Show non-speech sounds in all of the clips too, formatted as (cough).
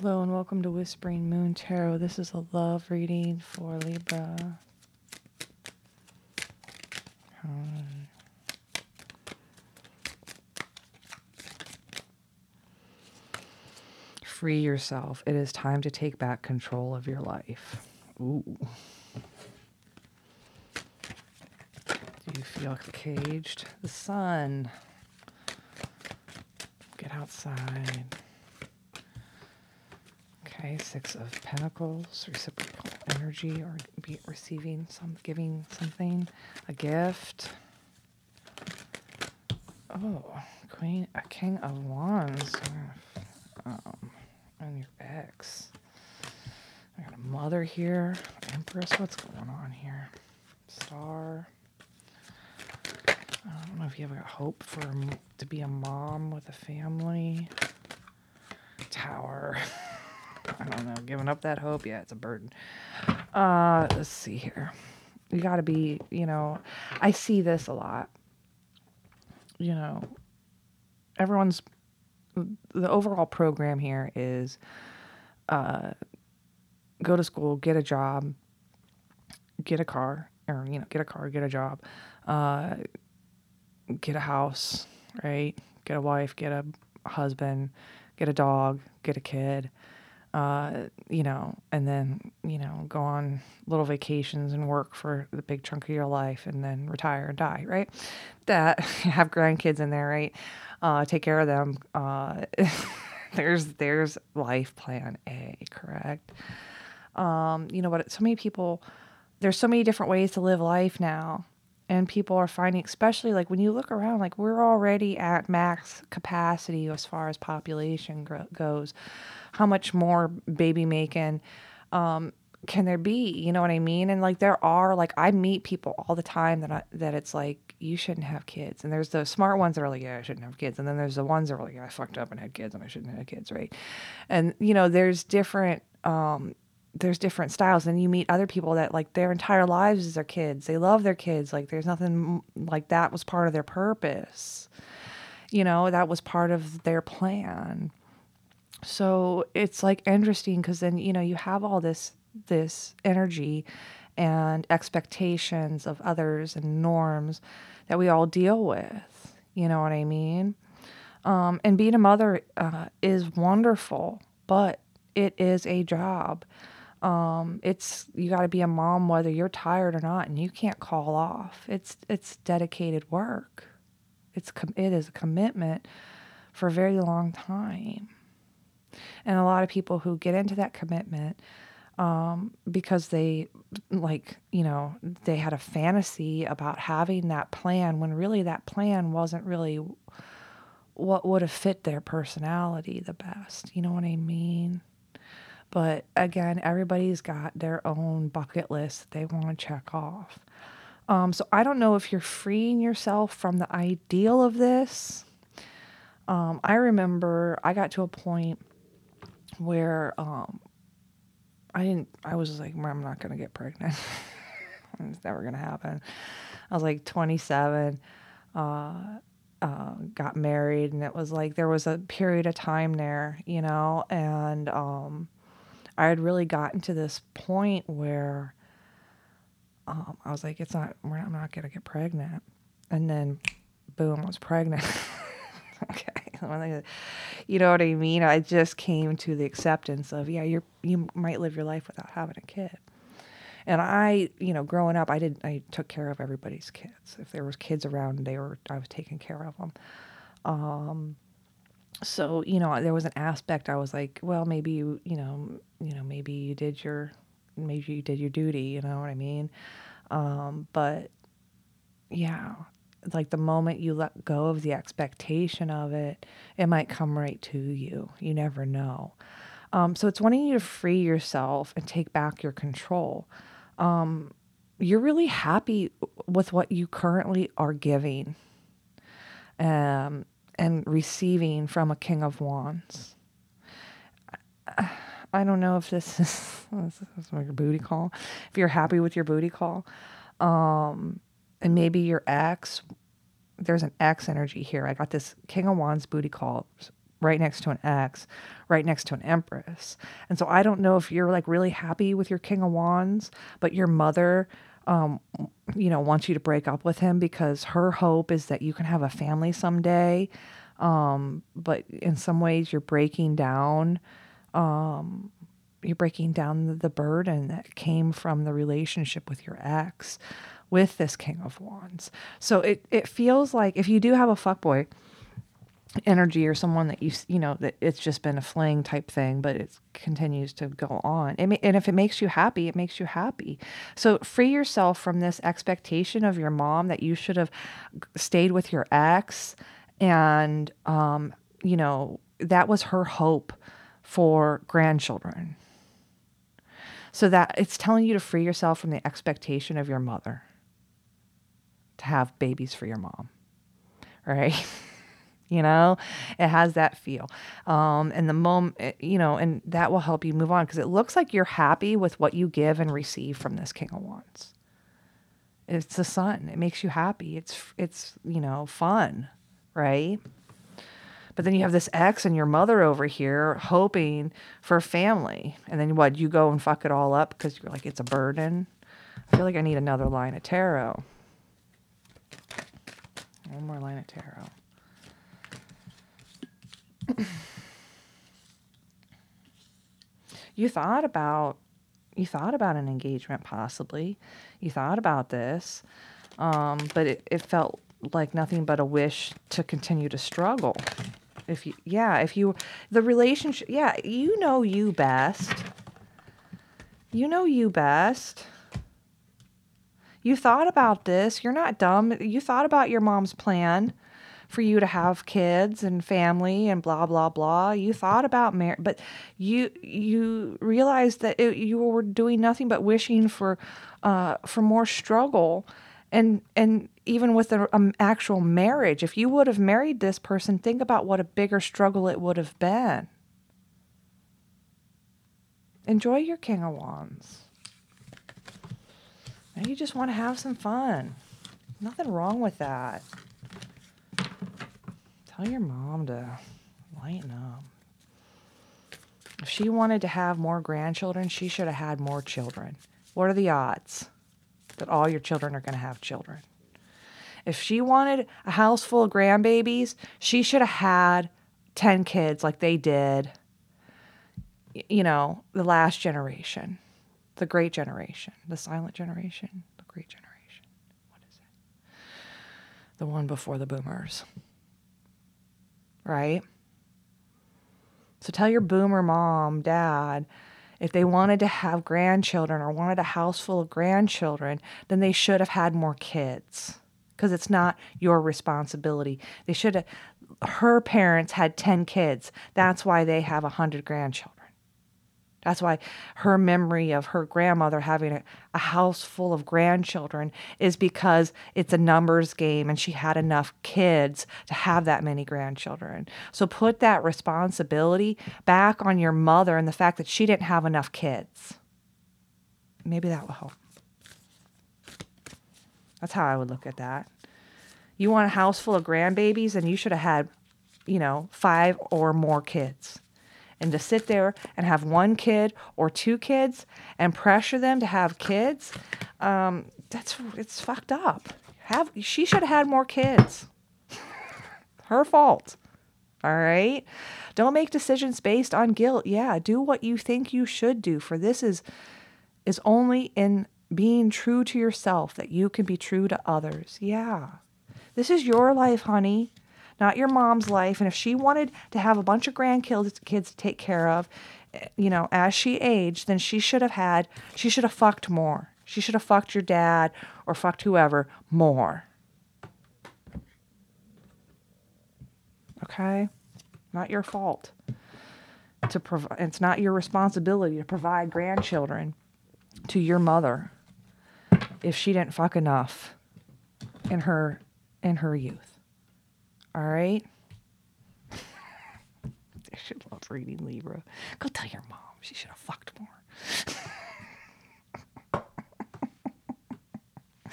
Hello and welcome to Whispering Moon Tarot. This is a love reading for Libra. Free yourself. It is time to take back control of your life. Ooh. Do you feel caged? The sun. Get outside. Okay, Six of Pentacles, reciprocal energy or be receiving some, giving something, a gift. Oh, Queen, a King of Wands, um, and your ex. I got a mother here, Empress. What's going on here? Star. I don't know if you a hope for to be a mom with a family. Tower. (laughs) I don't know. Giving up that hope, yeah, it's a burden. Uh, let's see here. You got to be, you know, I see this a lot. You know, everyone's the overall program here is uh, go to school, get a job, get a car, or you know, get a car, get a job, uh, get a house, right? Get a wife, get a husband, get a dog, get a kid, uh, you know, and then, you know, go on little vacations and work for the big chunk of your life and then retire and die, right? That (laughs) have grandkids in there, right? Uh, take care of them. Uh, (laughs) there's there's life plan A, correct? Um, you know what? So many people, there's so many different ways to live life now and people are finding especially like when you look around like we're already at max capacity as far as population gro- goes. How much more baby making um, can there be? You know what i mean? And like there are like i meet people all the time that I, that it's like you shouldn't have kids. And there's the smart ones that are like yeah i shouldn't have kids. And then there's the ones that are like i fucked up and had kids and i shouldn't have kids right? And you know there's different um, there's different styles and you meet other people that like their entire lives is their kids. They love their kids. Like there's nothing like that was part of their purpose. You know that was part of their plan. So it's like interesting because then you know you have all this this energy and expectations of others and norms that we all deal with. You know what i mean? Um, and being a mother uh, is wonderful but it is a job um, it's you got to be a mom whether you're tired or not, and you can't call off. It's it's dedicated work. It's it is a commitment for a very long time, and a lot of people who get into that commitment um, because they like you know they had a fantasy about having that plan when really that plan wasn't really what would have fit their personality the best. You know what I mean? But again, everybody's got their own bucket list they want to check off. Um, so I don't know if you're freeing yourself from the ideal of this. Um, I remember I got to a point where um, I didn't, I was like, I'm not to get pregnant. (laughs) it's never to happen. I was like 27, uh, uh, got married, and it was like there was a period of time there, you know, and um, I had really gotten to this point where um, I was like, it's not, I'm not going to get pregnant. And then, boom, I was pregnant. (laughs) okay. (laughs) You know what I mean? I just came to the acceptance of, yeah, you're, you might live your life without having a kid. And I, you know, growing up, I didn't. I took care of everybody's kids. If there was kids around, they were, I was taking care of them. Um, so you know there was an aspect i was like well maybe you you know you know maybe you did your maybe you did your duty you know what i mean? Um, but yeah like the moment you let go of the expectation of it it might come right to you. You never know. Um, so it's wanting you to free yourself and take back your control. Um, you're really happy with what you currently are giving. Um, and receiving from a king of wands. I don't know if this (laughs) is, this is a booty call. If you're happy with your booty call, um, and maybe your ex, there's an ex energy here. I got this King of Wands booty call right next to an X, right next to an Empress. And so I don't know if you're like really happy with your King of Wands, but your mother, um, you know, wants you to break up with him because her hope is that you can have a family someday. Um, but in some ways, you're breaking down. Um, you're breaking down the burden that came from the relationship with your ex with this king of wands so it, it feels like if you do have a fuckboy energy or someone that you you know that it's just been a fling type thing but it continues to go on. May, and if it makes you happy it makes you happy. So free yourself from this expectation of your mom that you should have stayed with your ex and um you know that was her hope for grandchildren. So that it's telling you to free yourself from the expectation of your mother to have babies for your mom right (laughs) you know? It has that feel. Um, and the moment eh, you know and that will help you move on because it looks like you're happy with what you give and receive from this king of wands. It's the sun. It makes you happy. It's it's you know fun right? But then you have this ex and your mother over here hoping for family. And then what? You go and fuck it all up because you're like it's a burden? I feel like i need another line of tarot. One more line of tarot you thought about you thought about an engagement possibly. You thought about this um, but it, it felt like nothing but a wish to continue to struggle. If you yeah if you the relationship yeah you know you best. You know you best. You thought about this. You're not dumb. You thought about your mom's plan for you to have kids and family and blah blah blah. You thought about marriage, but you you realized that it, you were doing nothing but wishing for uh, for more struggle, and and even with an um, actual marriage, if you would have married this person, think about what a bigger struggle it would have been. Enjoy your King of Wands. Now you just want to have some fun. Nothing wrong with that. Tell your mom to lighten up. If she wanted to have more grandchildren, she should have had more children. What are the odds that all your children are going to have children? If she wanted a house full of grandbabies, she should have had 10 kids like they did, you know, the last generation, the great generation, the silent generation, the great generation. What is it? The one before the boomers right? So tell your boomer mom, dad, if they wanted to have grandchildren or wanted a house full of grandchildren, then they should have had more kids because it's not your responsibility. They should have, her parents had 10 kids. That's why they have 100 grandchildren. That's why her memory of her grandmother having a, a, house full of grandchildren is because it's a numbers game and she had enough kids to have that many grandchildren. So put that responsibility back on your mother and the fact that she didn't have enough kids. Maybe that will help. That's how I would look at that. You want a house full of grandbabies and you should have had, you know, five or more kids and to sit there and have one kid or two kids and pressure them to have kids, um, that's it's fucked up. Have she should have had more kids. (laughs) Her fault. All right. Don't make decisions based on guilt. Yeah, do what you think you should do. For this is is only in being true to yourself that you can be true to others. Yeah. This is your life, honey not your mom's life. And if she wanted to have a bunch of grandkids kids to take care of, eh, you know, as she aged, then she should have had, she should have fucked more. She should have fucked your dad or fucked whoever more. Okay? Not your fault. To provide it's not your responsibility to provide grandchildren to your mother if she didn't fuck enough in her in her youth. All right. (laughs) I should love reading Libra. Go tell your mom she should have fucked more. (laughs)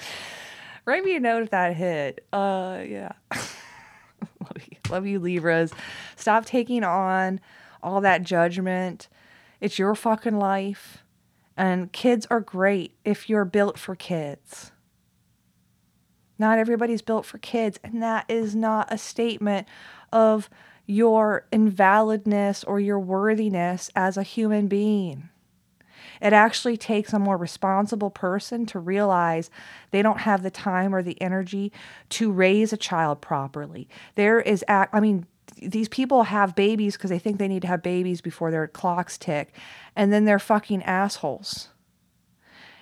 Write me a note if that hit. Uh, yeah. (laughs) love you, love you, Libras. Stop taking on all that judgment. It's your fucking life. And kids are great if you're built for kids. Not everybody's built for kids. And that is not a statement of your invalidness or your worthiness as a human being. It actually takes a more responsible person to realize they don't have the time or the energy to raise a child properly. There is, I mean, these people have babies because they think they need to have babies before their clocks tick, and then they're fucking assholes.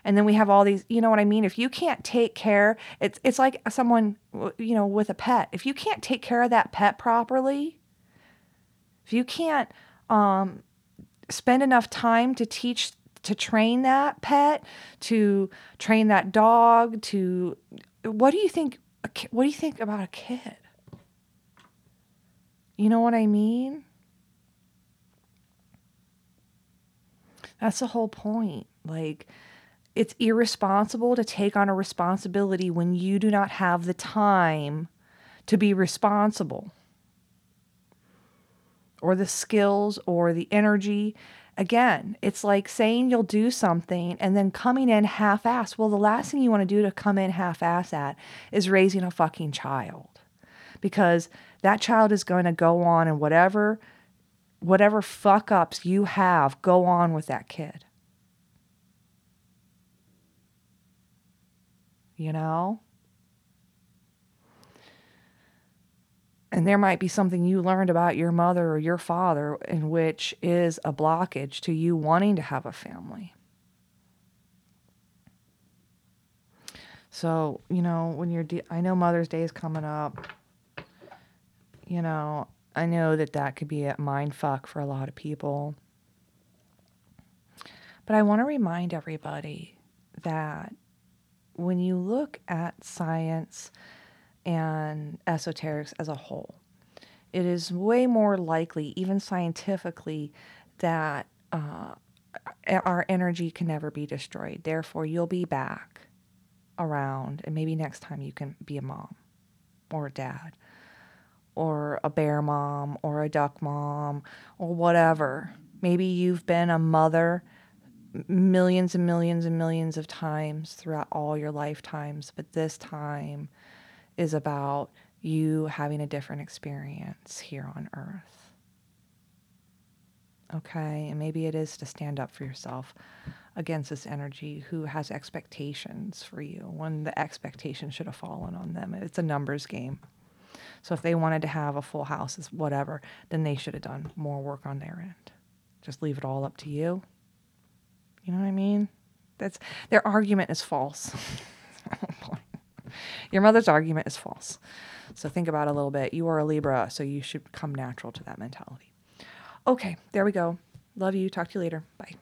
And then we have all these, you know what I mean? If you can't take care, it's it's like someone, you know, with a pet. If you can't take care of that pet properly, if you can't um, spend enough time to teach to train that pet, to train that dog, to what do you think? What do you think about a kid? You know what I mean? That's the whole point. Like, it's irresponsible to take on a responsibility when you do not have the time to be responsible or the skills or the energy. Again, it's like saying you'll do something and then coming in half ass. Well, the last thing you want to do to come in half ass at is raising a fucking child because that child is going to go on and whatever whatever fuck ups you have go on with that kid you know? And there might be something you learned about your mother or your father in which is a blockage to you wanting to have a family. So you know when you're de- i know mother's day is coming up. You know, I know that that could be a mind fuck for a lot of people. But I want to remind everybody that when you look at science and esoterics as a whole, it is way more likely, even scientifically, that uh, our energy can never be destroyed. Therefore, you'll be back around, and maybe next time you can be a mom or a dad or a bear mom or a duck mom or whatever. Maybe you've been a mother millions and millions and millions of times throughout all your lifetimes, but this time is about you having a different experience here on earth. Okay, and maybe it is to stand up for yourself against this energy who has expectations for you when the expectation should have fallen on them. It's a numbers game. So if they wanted to have a full house, is whatever, then they should have done more work on their end. Just leave it all up to you. You know what I mean? That's their argument is false. (laughs) Your mother's argument is false. So think about it a little bit. You are a Libra, so you should come natural to that mentality. Okay, there we go. Love you. Talk to you later. Bye.